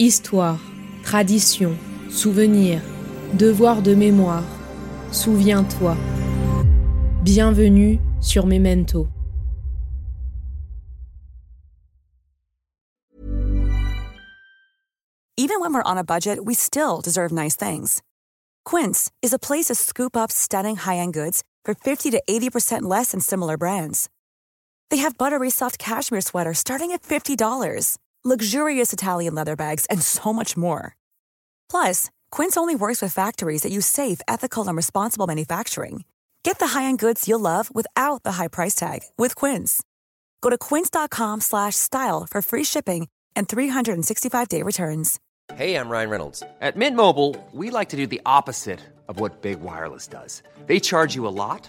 Histoire, tradition, souvenir, devoir de mémoire. Souviens-toi. Bienvenue sur Memento. Even when we're on a budget, we still deserve nice things. Quince is a place to scoop up stunning high-end goods for 50 to 80% less than similar brands. They have buttery soft cashmere sweaters starting at $50, luxurious Italian leather bags, and so much more. Plus, Quince only works with factories that use safe, ethical, and responsible manufacturing. Get the high-end goods you'll love without the high price tag with Quince. Go to quince.com/style for free shipping and 365-day returns. Hey, I'm Ryan Reynolds. At Mint Mobile, we like to do the opposite of what Big Wireless does. They charge you a lot,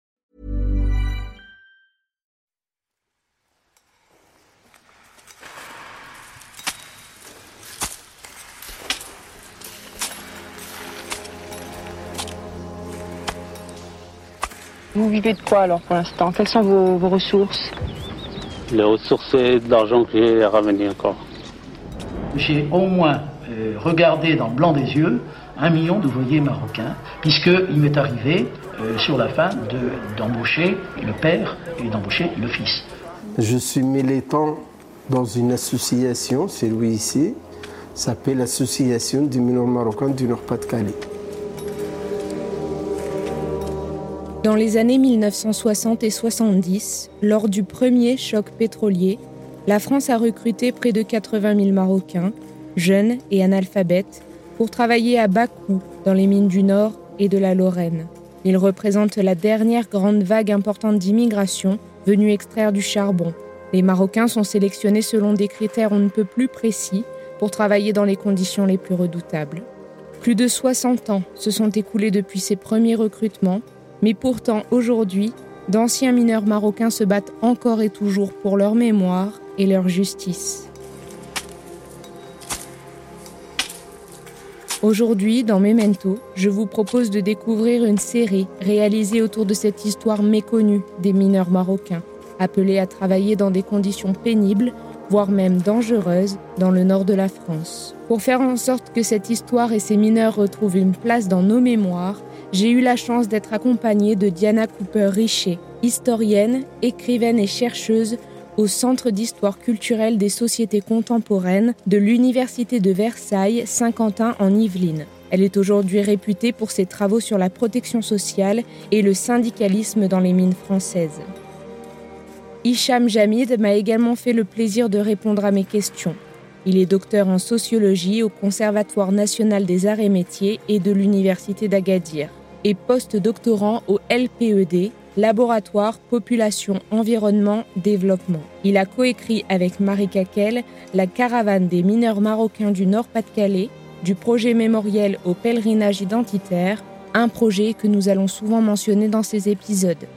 Vous vivez de quoi alors pour l'instant? Quelles sont vos, vos ressources? Les ressources, c'est de l'argent que j'ai ramené encore. J'ai au moins euh, regardé dans le blanc des yeux un million d'ouvriers marocains, puisqu'il m'est arrivé euh, sur la fin de- d'embaucher le père et d'embaucher le fils. Je suis militant dans une association, c'est Louis ici, s'appelle l'Association des mineurs marocains du Nord-Pas-de-Calais. Dans les années 1960 et 70, lors du premier choc pétrolier, la France a recruté près de 80 000 Marocains, jeunes et analphabètes, pour travailler à bas coût dans les mines du Nord et de la Lorraine. Ils représentent la dernière grande vague importante d'immigration venue extraire du charbon. Les Marocains sont sélectionnés selon des critères on ne peut plus précis pour travailler dans les conditions les plus redoutables. Plus de 60 ans se sont écoulés depuis ces premiers recrutements, mais pourtant aujourd'hui, d'anciens mineurs marocains se battent encore et toujours pour leur mémoire et leur justice. Aujourd'hui, dans Memento, je vous propose de découvrir une série réalisée autour de cette histoire méconnue des mineurs marocains, appelés à travailler dans des conditions pénibles, voire même dangereuses, dans le nord de la France. Pour faire en sorte que cette histoire et ces mineurs retrouvent une place dans nos mémoires, j'ai eu la chance d'être accompagnée de Diana Cooper-Richer, historienne, écrivaine et chercheuse au Centre d'histoire culturelle des sociétés contemporaines de l'Université de Versailles Saint-Quentin en Yvelines. Elle est aujourd'hui réputée pour ses travaux sur la protection sociale et le syndicalisme dans les mines françaises. Hicham Jamid m'a également fait le plaisir de répondre à mes questions. Il est docteur en sociologie au Conservatoire national des arts et métiers et de l'Université d'Agadir et post-doctorant au LPED, Laboratoire Population Environnement Développement. Il a coécrit avec Marie Kakel la caravane des mineurs marocains du Nord-Pas-de-Calais, du projet mémoriel au pèlerinage identitaire, un projet que nous allons souvent mentionner dans ces épisodes.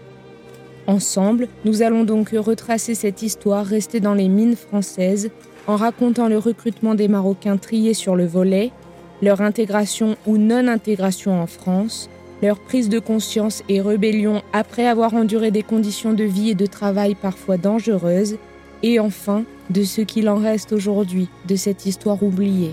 Ensemble, nous allons donc retracer cette histoire restée dans les mines françaises en racontant le recrutement des Marocains triés sur le volet, leur intégration ou non-intégration en France, leur prise de conscience et rébellion après avoir enduré des conditions de vie et de travail parfois dangereuses, et enfin de ce qu'il en reste aujourd'hui de cette histoire oubliée.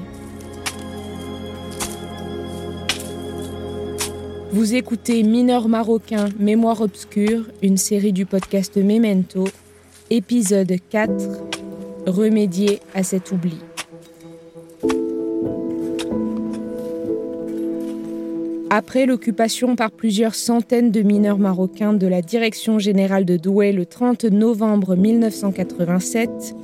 Vous écoutez Mineurs marocains, Mémoire obscure, une série du podcast Memento, épisode 4, Remédier à cet oubli. Après l'occupation par plusieurs centaines de mineurs marocains de la Direction générale de Douai le 30 novembre 1987,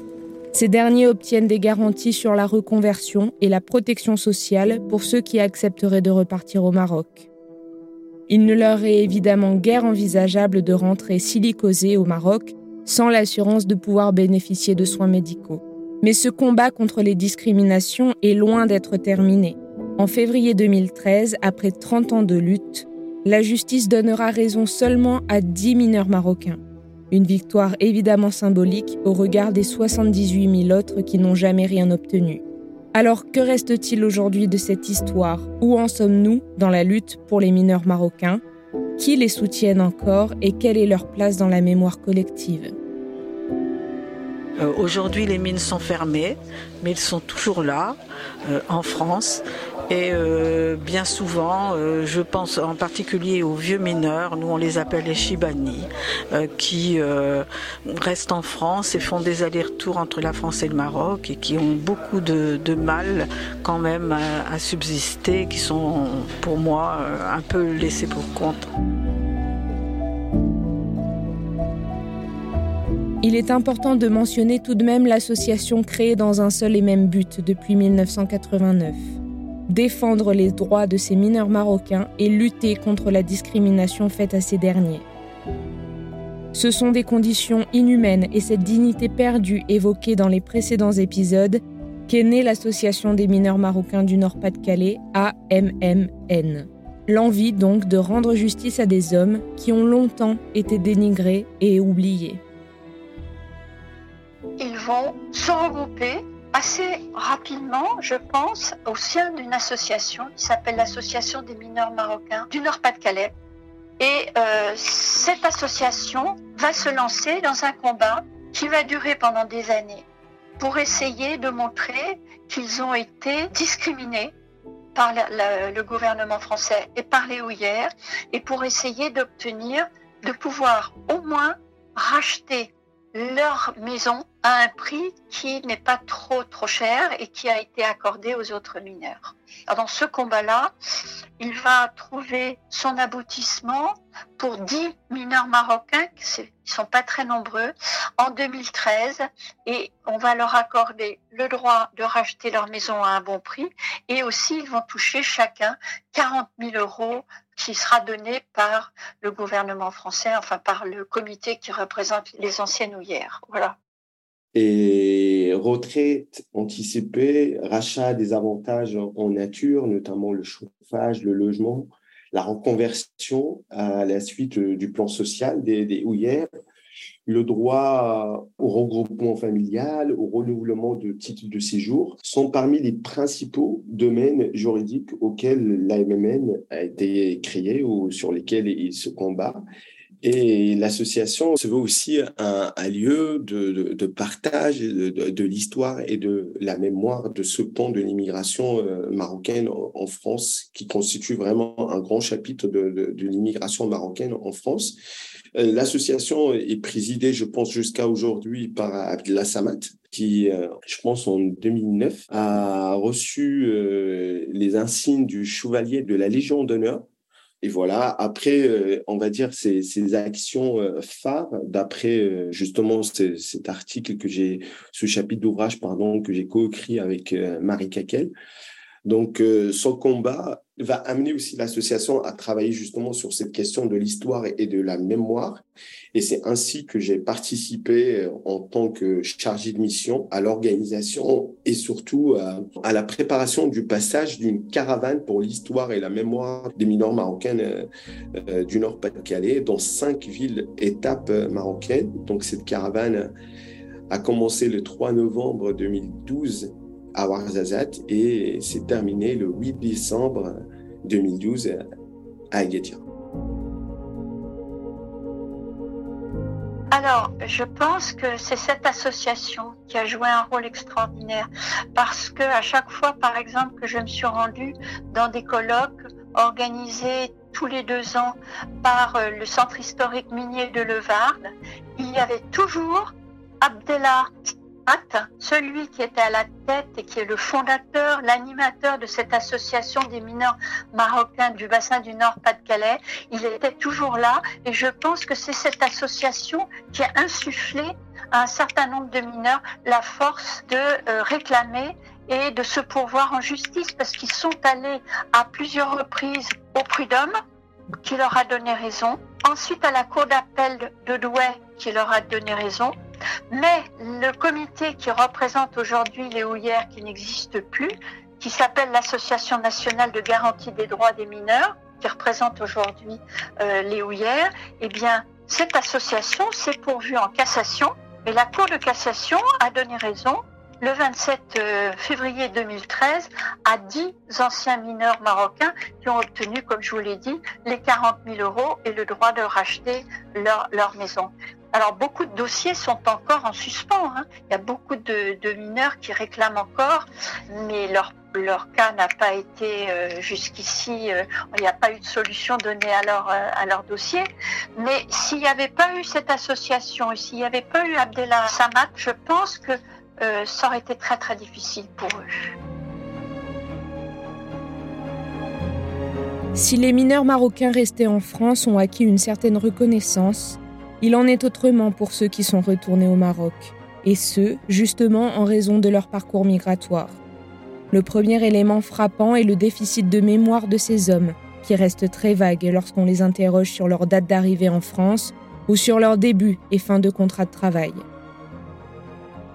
ces derniers obtiennent des garanties sur la reconversion et la protection sociale pour ceux qui accepteraient de repartir au Maroc. Il ne leur est évidemment guère envisageable de rentrer silicosés au Maroc sans l'assurance de pouvoir bénéficier de soins médicaux. Mais ce combat contre les discriminations est loin d'être terminé. En février 2013, après 30 ans de lutte, la justice donnera raison seulement à 10 mineurs marocains. Une victoire évidemment symbolique au regard des 78 000 autres qui n'ont jamais rien obtenu. Alors que reste-t-il aujourd'hui de cette histoire? Où en sommes-nous dans la lutte pour les mineurs marocains? Qui les soutiennent encore et quelle est leur place dans la mémoire collective? Euh, Aujourd'hui, les mines sont fermées, mais ils sont toujours là, euh, en France. Et euh, bien souvent, euh, je pense en particulier aux vieux mineurs, nous on les appelle les Shibani, euh, qui restent en France et font des allers-retours entre la France et le Maroc et qui ont beaucoup de, mal quand même à, subsister, qui sont pour moi un peu laissés pour compte. Il est important de mentionner tout de même l'association créée dans un seul et même but depuis 1989 défendre les droits de ces mineurs marocains et lutter contre la discrimination faite à ces derniers. Ce sont des conditions inhumaines et cette dignité perdue évoquée dans les précédents épisodes qu'est née l'Association des mineurs marocains du Nord-Pas-de-Calais, AMMN. L'envie donc de rendre justice à des hommes qui ont longtemps été dénigrés et oubliés. Ils vont se regrouper assez rapidement, je pense, au sein d'une association qui s'appelle l'Association des mineurs marocains du Nord-Pas-de-Calais. Et euh, cette association va se lancer dans un combat qui va durer pendant des années pour essayer de montrer qu'ils ont été discriminés par le gouvernement français et par les houillères et pour essayer d'obtenir de pouvoir au moins racheter leur maison à un prix qui n'est pas trop trop cher et qui a été accordé aux autres mineurs. Dans ce combat-là, il va trouver son aboutissement pour 10 mineurs marocains, qui ne sont pas très nombreux, en 2013, et on va leur accorder le droit de racheter leur maison à un bon prix, et aussi ils vont toucher chacun 40 000 euros qui sera donné par le gouvernement français, enfin par le comité qui représente les anciennes ouillères. Voilà. Et retraite anticipée, rachat des avantages en nature, notamment le chauffage, le logement, la reconversion à la suite du plan social des, des houillères, le droit au regroupement familial, au renouvellement de titres de séjour sont parmi les principaux domaines juridiques auxquels l'AMMN a été créée ou sur lesquels il se combat. Et l'association se veut aussi un, lieu de, partage de, l'histoire et de la mémoire de ce pont de l'immigration euh, marocaine en France, qui constitue vraiment un grand chapitre de, l'immigration marocaine en France. Euh, l'association est présidée, je pense, jusqu'à aujourd'hui par Abdullah Samat, qui, euh, je pense, en 2009, a reçu les insignes du chevalier de la Légion d'honneur et voilà, après, euh, on va dire ces, ces actions euh, phares, d'après euh, justement cet article que j'ai, ce chapitre d'ouvrage, pardon, que j'ai coécrit avec Marie Kakel. Donc, son combat va amener aussi l'association à travailler justement sur cette question de l'histoire et de la mémoire. Et c'est ainsi que j'ai participé euh, en tant que chargé de mission à l'organisation et surtout euh, à, la préparation du passage d'une caravane pour l'histoire et la mémoire des mineurs marocains euh, du Nord-Pas-de-Calais dans cinq villes étapes marocaines. Donc cette caravane a commencé le 3 novembre 2012 à Ouarzazate et c'est terminé le 8 décembre 2012 à Agadir. Alors, je pense que c'est cette association qui a joué un rôle extraordinaire parce que à chaque fois, par exemple, que je me suis rendue dans des colloques organisés tous les deux ans par euh, le centre historique minier de Levarde, il y avait toujours Abdellah celui qui était à la tête et qui est le fondateur, l'animateur de cette association des mineurs marocains du bassin du Nord Pas-de-Calais, il était toujours là et je pense que c'est cette association qui a insufflé à un certain nombre de mineurs la force de euh, réclamer et de se pourvoir en justice parce qu'ils sont allés à plusieurs reprises au prud'homme qui leur a donné raison, ensuite à la cour d'appel de Douai qui leur a donné raison, mais le comité qui représente aujourd'hui les houillères qui n'existe plus, qui s'appelle l'Association nationale de garantie des droits des mineurs, qui représente aujourd'hui les houillères, eh bien, cette association s'est pourvue en cassation et la Cour de cassation a donné raison le 27 euh, février 2013 à 10 anciens mineurs marocains qui ont obtenu, comme je vous l'ai dit, les 40 000 euros et le droit de racheter leur maison. Alors beaucoup de dossiers sont encore en suspens. Hein. Il y a beaucoup de, mineurs qui réclament encore, mais leur, cas n'a pas été euh, jusqu'ici, euh, il n'y a pas eu de solution donnée à leur, à leur dossier. Mais s'il n'y avait pas eu cette association et s'il n'y avait pas eu Abdellah Samad, je pense que euh, ça aurait été très très difficile pour eux. Si les mineurs marocains restés en France ont acquis une certaine reconnaissance, il en est autrement pour ceux qui sont retournés au Maroc, et ce, justement en raison de leur parcours migratoire. Le premier élément frappant est le déficit de mémoire de ces hommes, qui restent très vagues lorsqu'on les interroge sur leur date d'arrivée en France ou sur leur début et fin de contrat de travail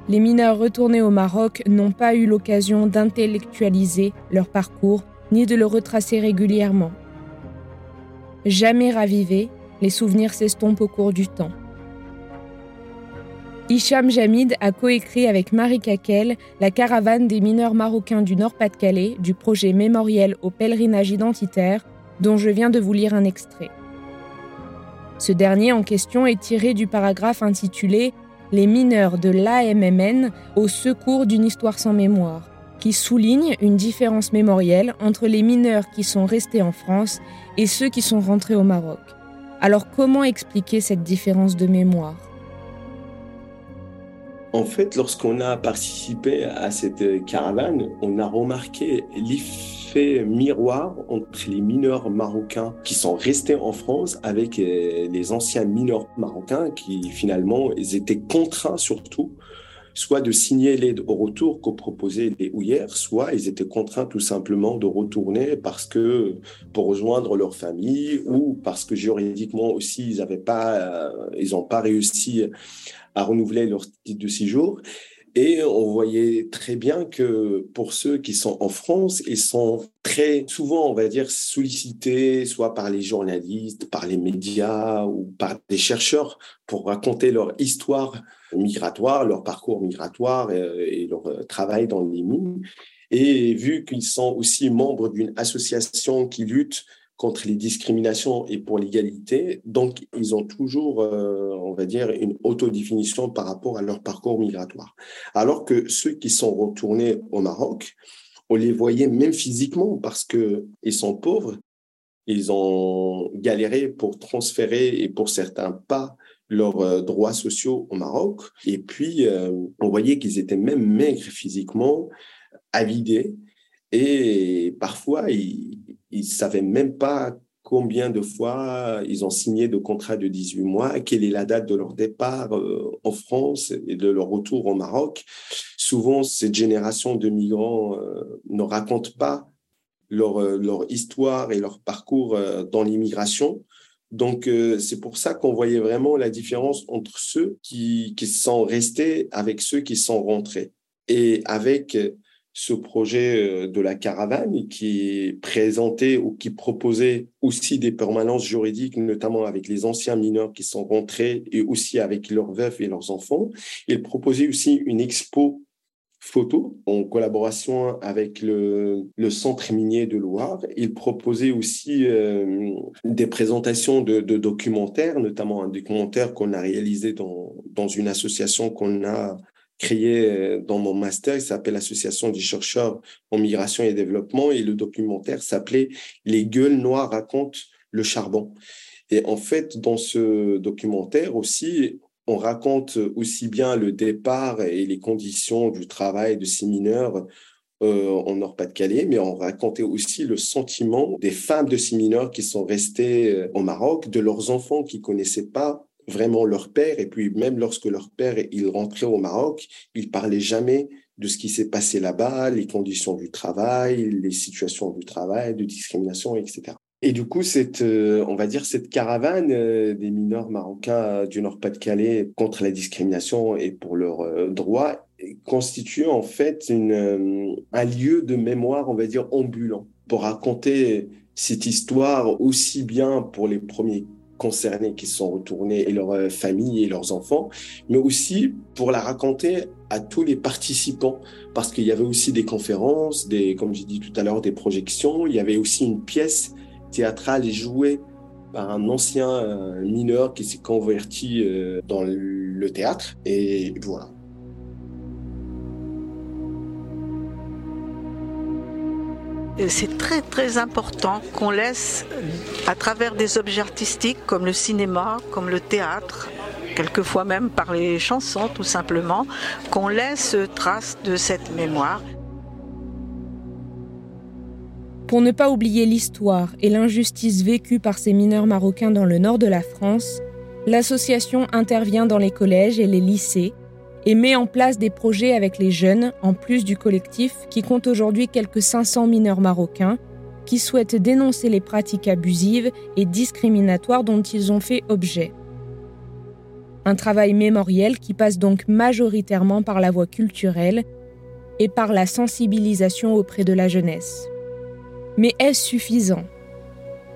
les mineurs retournés au Maroc n'ont pas eu l'occasion d'intellectualiser leur parcours ni de le retracer régulièrement. Jamais ravivés, les souvenirs s'estompent au cours du temps. Hicham Jamid a coécrit avec Marie Kakel la caravane des mineurs marocains du Nord-Pas-de-Calais du projet mémoriel au pèlerinage identitaire dont je viens de vous lire un extrait. Ce dernier en question est tiré du paragraphe intitulé les mineurs de l'AMMN au secours d'une histoire sans mémoire, qui souligne une différence mémorielle entre les mineurs qui sont restés en France et ceux qui sont rentrés au Maroc. Alors comment expliquer cette différence de mémoire? En fait, lorsqu'on a participé à cette caravane, on a remarqué l'effet miroir entre les mineurs marocains qui sont restés en France avec euh, les anciens mineurs marocains qui finalement étaient contraints surtout soit de signer l'aide au retour qu'ont proposé les houillères, soit ils étaient contraints tout simplement de retourner parce que pour rejoindre leur famille ou parce que juridiquement aussi ils n'avaient pas, euh, ils n'ont pas réussi à renouveler leur titre de séjour. Et on voyait très bien que pour ceux qui sont en France, ils sont très souvent, on va dire, sollicités, soit par les journalistes, par les médias ou par des chercheurs pour raconter leur histoire migratoire, leur parcours migratoire et, leur euh, travail dans les mines. Et vu qu'ils sont aussi membres d'une association qui lutte contre les discriminations et pour l'égalité. Donc, ils ont toujours, euh, on va dire, une autodéfinition par rapport à leur parcours migratoire. Alors que ceux qui sont retournés au Maroc, on les voyait même physiquement parce qu'ils sont pauvres. Ils ont galéré pour transférer et pour certains pas leurs euh, droits sociaux au Maroc. Et puis, euh, on voyait qu'ils étaient même maigres physiquement, avidés. Et parfois, ils, ils savaient même pas combien de fois ils ont signé de contrats de 18 mois, quelle est la date de leur départ euh, en France et de leur retour au Maroc. Souvent, cette génération de migrants euh, ne racontent pas leur, euh, leur histoire et leur parcours dans l'immigration. Donc, c'est pour ça qu'on voyait vraiment la différence entre ceux qui, qui sont restés avec ceux qui sont rentrés. Et avec ce projet euh, de la caravane qui présentait ou qui proposait aussi des permanences juridiques, notamment avec les anciens mineurs qui sont rentrés et aussi avec leurs veufs et leurs enfants. Il proposait aussi une expo photo en collaboration avec le, le, centre minier de Loire. Il proposait aussi euh, des présentations de, de, documentaires, notamment un documentaire qu'on a réalisé dans, dans une association qu'on a créé euh, dans mon master, il s'appelle l'Association des chercheurs en migration et développement, et le documentaire s'appelait Les gueules noires racontent le charbon. Et en fait, dans ce documentaire aussi, on raconte aussi bien le départ et les conditions du travail de ces mineurs euh, en Nord-Pas-de-Calais, mais on racontait aussi le sentiment des femmes de ces mineurs qui sont restées euh, au Maroc, de leurs enfants qui connaissaient pas vraiment leur père. Et puis même lorsque leur père il rentrait au Maroc, il parlait jamais de ce qui s'est passé là-bas, les conditions du travail, les situations du travail, de discrimination, etc. Et du coup, cette, euh, on va dire, cette caravane euh, des mineurs marocains du Nord-Pas-de-Calais contre la discrimination et pour leurs euh, droits constitue en fait une, un lieu de mémoire, on va dire, ambulant pour raconter cette histoire aussi bien pour les premiers concernés qui sont retournés et leurs familles et leurs enfants, mais aussi pour la raconter à tous les participants, parce qu'il y avait aussi des conférences, des, comme j'ai dit tout à l'heure, des projections, il y avait aussi une pièce théâtrale jouée par un ancien euh, mineur qui s'est converti euh, dans le théâtre, et voilà. C'est très très important qu'on laisse, à travers des objets artistiques comme le cinéma, comme le théâtre, quelquefois même par les chansons tout simplement, qu'on laisse trace de cette mémoire. Pour ne pas oublier l'histoire et l'injustice vécue par ces mineurs marocains dans le nord de la France, l'association intervient dans les collèges et les lycées et met en place des projets avec les jeunes, en plus du collectif qui compte aujourd'hui quelques 500 mineurs marocains qui souhaitent dénoncer les pratiques abusives et discriminatoires dont ils ont fait objet. Un travail mémoriel qui passe donc majoritairement par la voie culturelle et par la sensibilisation auprès de la jeunesse. Mais est-ce suffisant?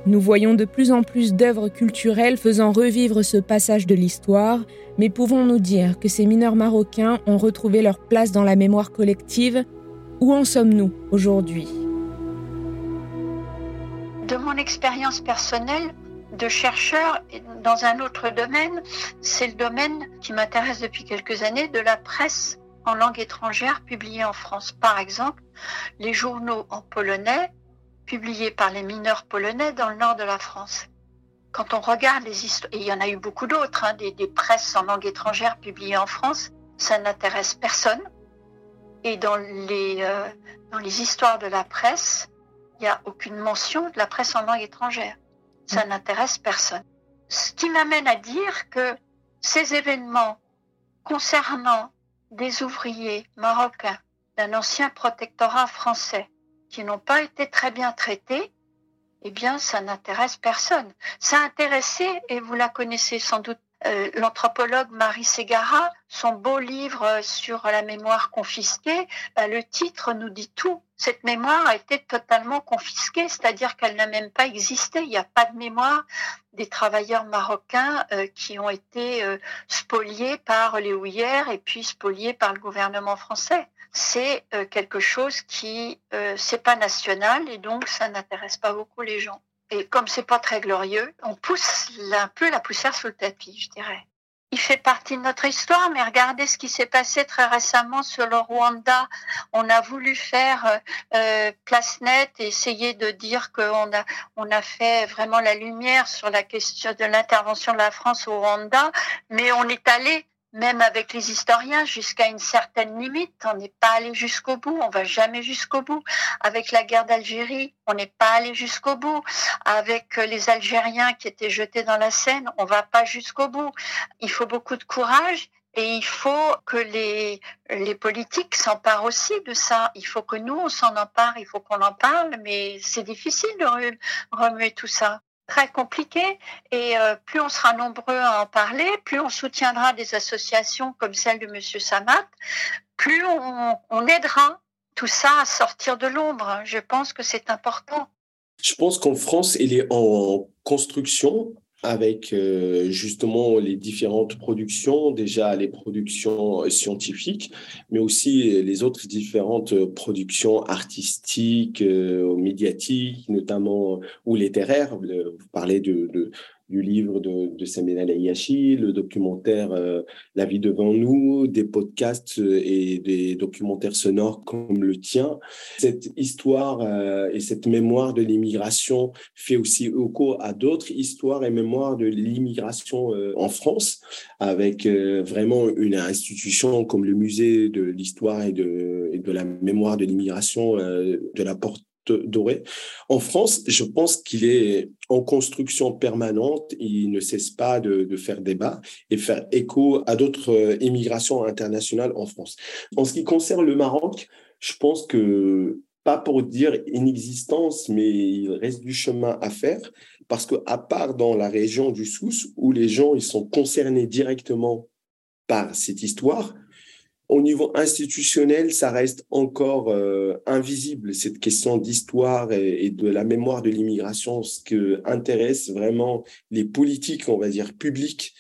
Nous voyons de plus en plus d'œuvres culturelles faisant revivre ce passage de l'histoire, mais pouvons-nous dire que ces mineurs marocains ont retrouvé leur place dans la mémoire collective? Où en sommes-nous aujourd'hui? De mon expérience personnelle de chercheur dans un autre domaine, c'est le domaine qui m'intéresse depuis quelques années de la presse en langue étrangère publiée en France. Par exemple, les journaux en polonais publiés par les mineurs polonais dans le nord de la France. Quand on regarde les histoires, et il y en a eu beaucoup d'autres, hein, des, presses en langue étrangère publiées en France, ça n'intéresse personne. Et dans les, euh, dans les histoires de la presse, il n'y a aucune mention de la presse en langue étrangère. Ça mm. n'intéresse personne. Ce qui m'amène à dire que ces événements concernant des ouvriers marocains d'un ancien protectorat français qui n'ont pas été très bien traités, eh bien, ça n'intéresse personne. Ça a intéressé, et vous la connaissez sans doute, euh, l'anthropologue Marie Segara, son beau livre sur la mémoire confisquée, bah, le titre nous dit tout. Cette mémoire a été totalement confisquée, c'est-à-dire qu'elle n'a même pas existé. Il n'y a pas de mémoire des travailleurs marocains euh, qui ont été euh, spoliés par les houillères et puis spoliés par le gouvernement français c'est euh, quelque chose qui euh, c'est pas national et donc ça n'intéresse pas beaucoup les gens. Et comme c'est pas très glorieux, on pousse un peu la poussière sous le tapis, je dirais. Il fait partie de notre histoire, mais regardez ce qui s'est passé très récemment sur le Rwanda. On a voulu faire euh, place nette et essayer de dire qu'on a, on a fait vraiment la lumière sur la question de l'intervention de la France au Rwanda, mais on est allé même avec les historiens, jusqu'à une certaine limite. On n'est pas allé jusqu'au bout, on va jamais jusqu'au bout. Avec la guerre d'Algérie, on n'est pas allé jusqu'au bout. Avec les Algériens qui étaient jetés dans la Seine, on va pas jusqu'au bout. Il faut beaucoup de courage et il faut que les, les politiques s'emparent aussi de ça. Il faut que nous, on s'en empare, il faut qu'on en parle, mais c'est difficile de remuer tout ça très compliqué et euh, plus on sera nombreux à en parler, plus on soutiendra des associations comme celle de Monsieur Samat, plus on, on aidera tout ça à sortir de l'ombre. Je pense que c'est important. Je pense qu'en France, il est en construction avec euh, justement les différentes productions, déjà les productions scientifiques, mais aussi les autres différentes productions artistiques, euh, médiatiques, notamment ou littéraires. Vous parlez de, du livre de, de Samuel Alayashi, le documentaire euh, La vie devant nous, des podcasts euh, et des documentaires sonores comme le tien. Cette histoire euh, et cette mémoire de l'immigration fait aussi écho à d'autres histoires et mémoires de l'immigration en France, avec vraiment une institution comme le musée de l'histoire et de, et de la mémoire de l'immigration de la Porte doré. En France, je pense qu'il est en construction permanente. Il ne cesse pas de, faire débat et faire écho à d'autres euh, immigrations internationales en France. En ce qui concerne le Maroc, je pense que pas pour dire inexistence, mais il reste du chemin à faire parce que à part dans la région du Sousse où les gens ils sont concernés directement par cette histoire, au niveau institutionnel, ça reste encore euh, invisible, cette question d'histoire et, de la mémoire de l'immigration, ce que intéresse vraiment les politiques, on va dire, publiques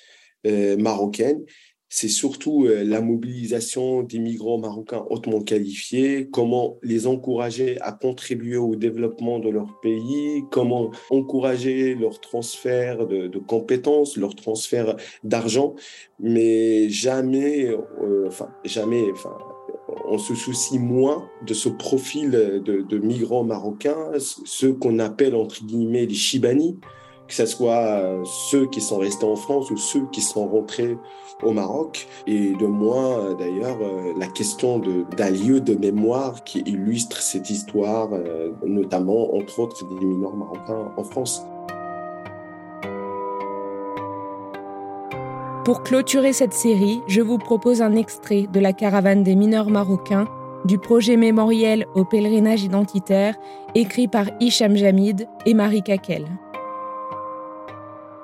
euh, marocaines c'est surtout euh, la mobilisation des migrants marocains hautement qualifiés, comment les encourager à contribuer au développement de leur pays, comment encourager leur transfert de, compétences, leur transfert d'argent, mais jamais, euh, enfin jamais, enfin on se soucie moins de ce profil de, de migrants marocains, ceux qu'on appelle entre guillemets les Chibani, que ce soit euh, ceux qui sont restés en France ou ceux qui sont rentrés au Maroc. Et de moi, euh, d'ailleurs, euh, la question d'un lieu de mémoire qui illustre cette histoire, notamment, entre autres, des mineurs marocains en France. Pour clôturer cette série, je vous propose un extrait de la caravane des mineurs marocains du projet mémoriel au pèlerinage identitaire écrit par Hicham Jamid et Marie Kakel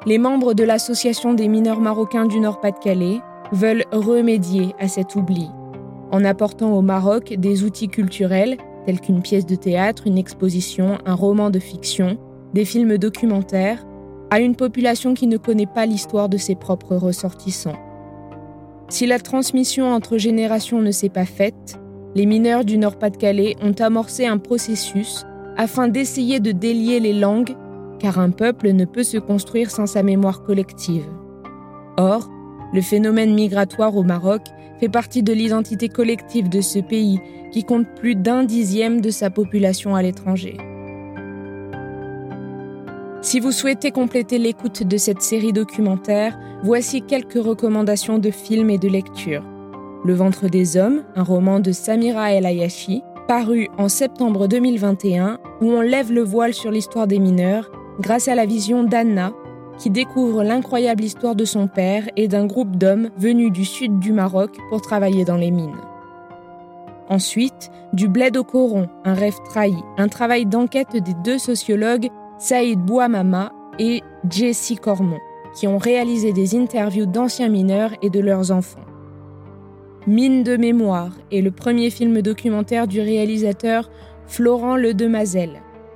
les membres de l'Association des mineurs marocains du Nord-Pas-de-Calais veulent remédier à cet oubli en apportant au Maroc des outils culturels tels qu'une pièce de théâtre, une exposition, un roman de fiction, des films documentaires, à une population qui ne connaît pas l'histoire de ses propres ressortissants. Si la transmission entre générations ne s'est pas faite, les mineurs du Nord-Pas-de-Calais ont amorcé un processus afin d'essayer de délier les langues car un peuple ne peut se construire sans sa mémoire collective. Or, le phénomène migratoire au Maroc fait partie de l'identité collective de ce pays qui compte plus d'un dixième de sa population à l'étranger. Si vous souhaitez compléter l'écoute de cette série documentaire, voici quelques recommandations de films et de lectures. Le ventre des hommes, un roman de Samira El Ayashi, paru en septembre 2021, où on lève le voile sur l'histoire des mineurs grâce à la vision d'Anna, qui découvre l'incroyable histoire de son père et d'un groupe d'hommes venus du sud du Maroc pour travailler dans les mines. Ensuite, du bled au coron, un rêve trahi, un travail d'enquête des deux sociologues Saïd Bouamama et Jessie Cormont, qui ont réalisé des interviews d'anciens mineurs et de leurs enfants. Mine de mémoire est le premier film documentaire du réalisateur Florent Le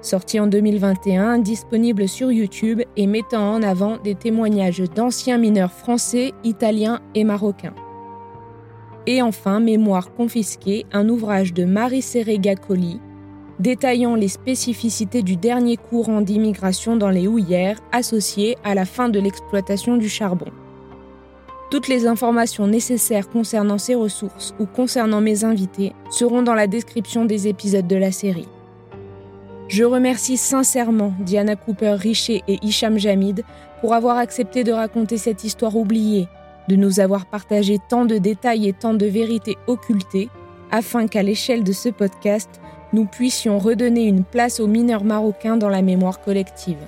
sorti en 2021, disponible sur YouTube et mettant en avant des témoignages d'anciens mineurs français, italiens et marocains. Et enfin, Mémoire confisquée, un ouvrage de Marie Serrega Colli, détaillant les spécificités du dernier courant d'immigration dans les houillères associé à la fin de l'exploitation du charbon. Toutes les informations nécessaires concernant ces ressources ou concernant mes invités seront dans la description des épisodes de la série. Je remercie sincèrement Diana Cooper Richer et Hicham Jamid pour avoir accepté de raconter cette histoire oubliée, de nous avoir partagé tant de détails et tant de vérités occultées, afin qu'à l'échelle de ce podcast, nous puissions redonner une place aux mineurs marocains dans la mémoire collective.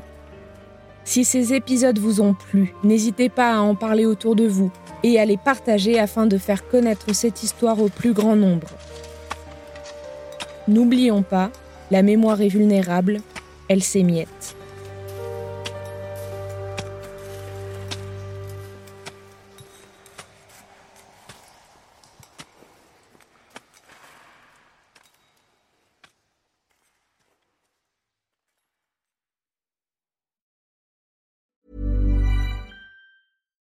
Si ces épisodes vous ont plu, n'hésitez pas à en parler autour de vous et à les partager afin de faire connaître cette histoire au plus grand nombre. N'oublions pas, la mémoire est vulnérable, elle s'émiette.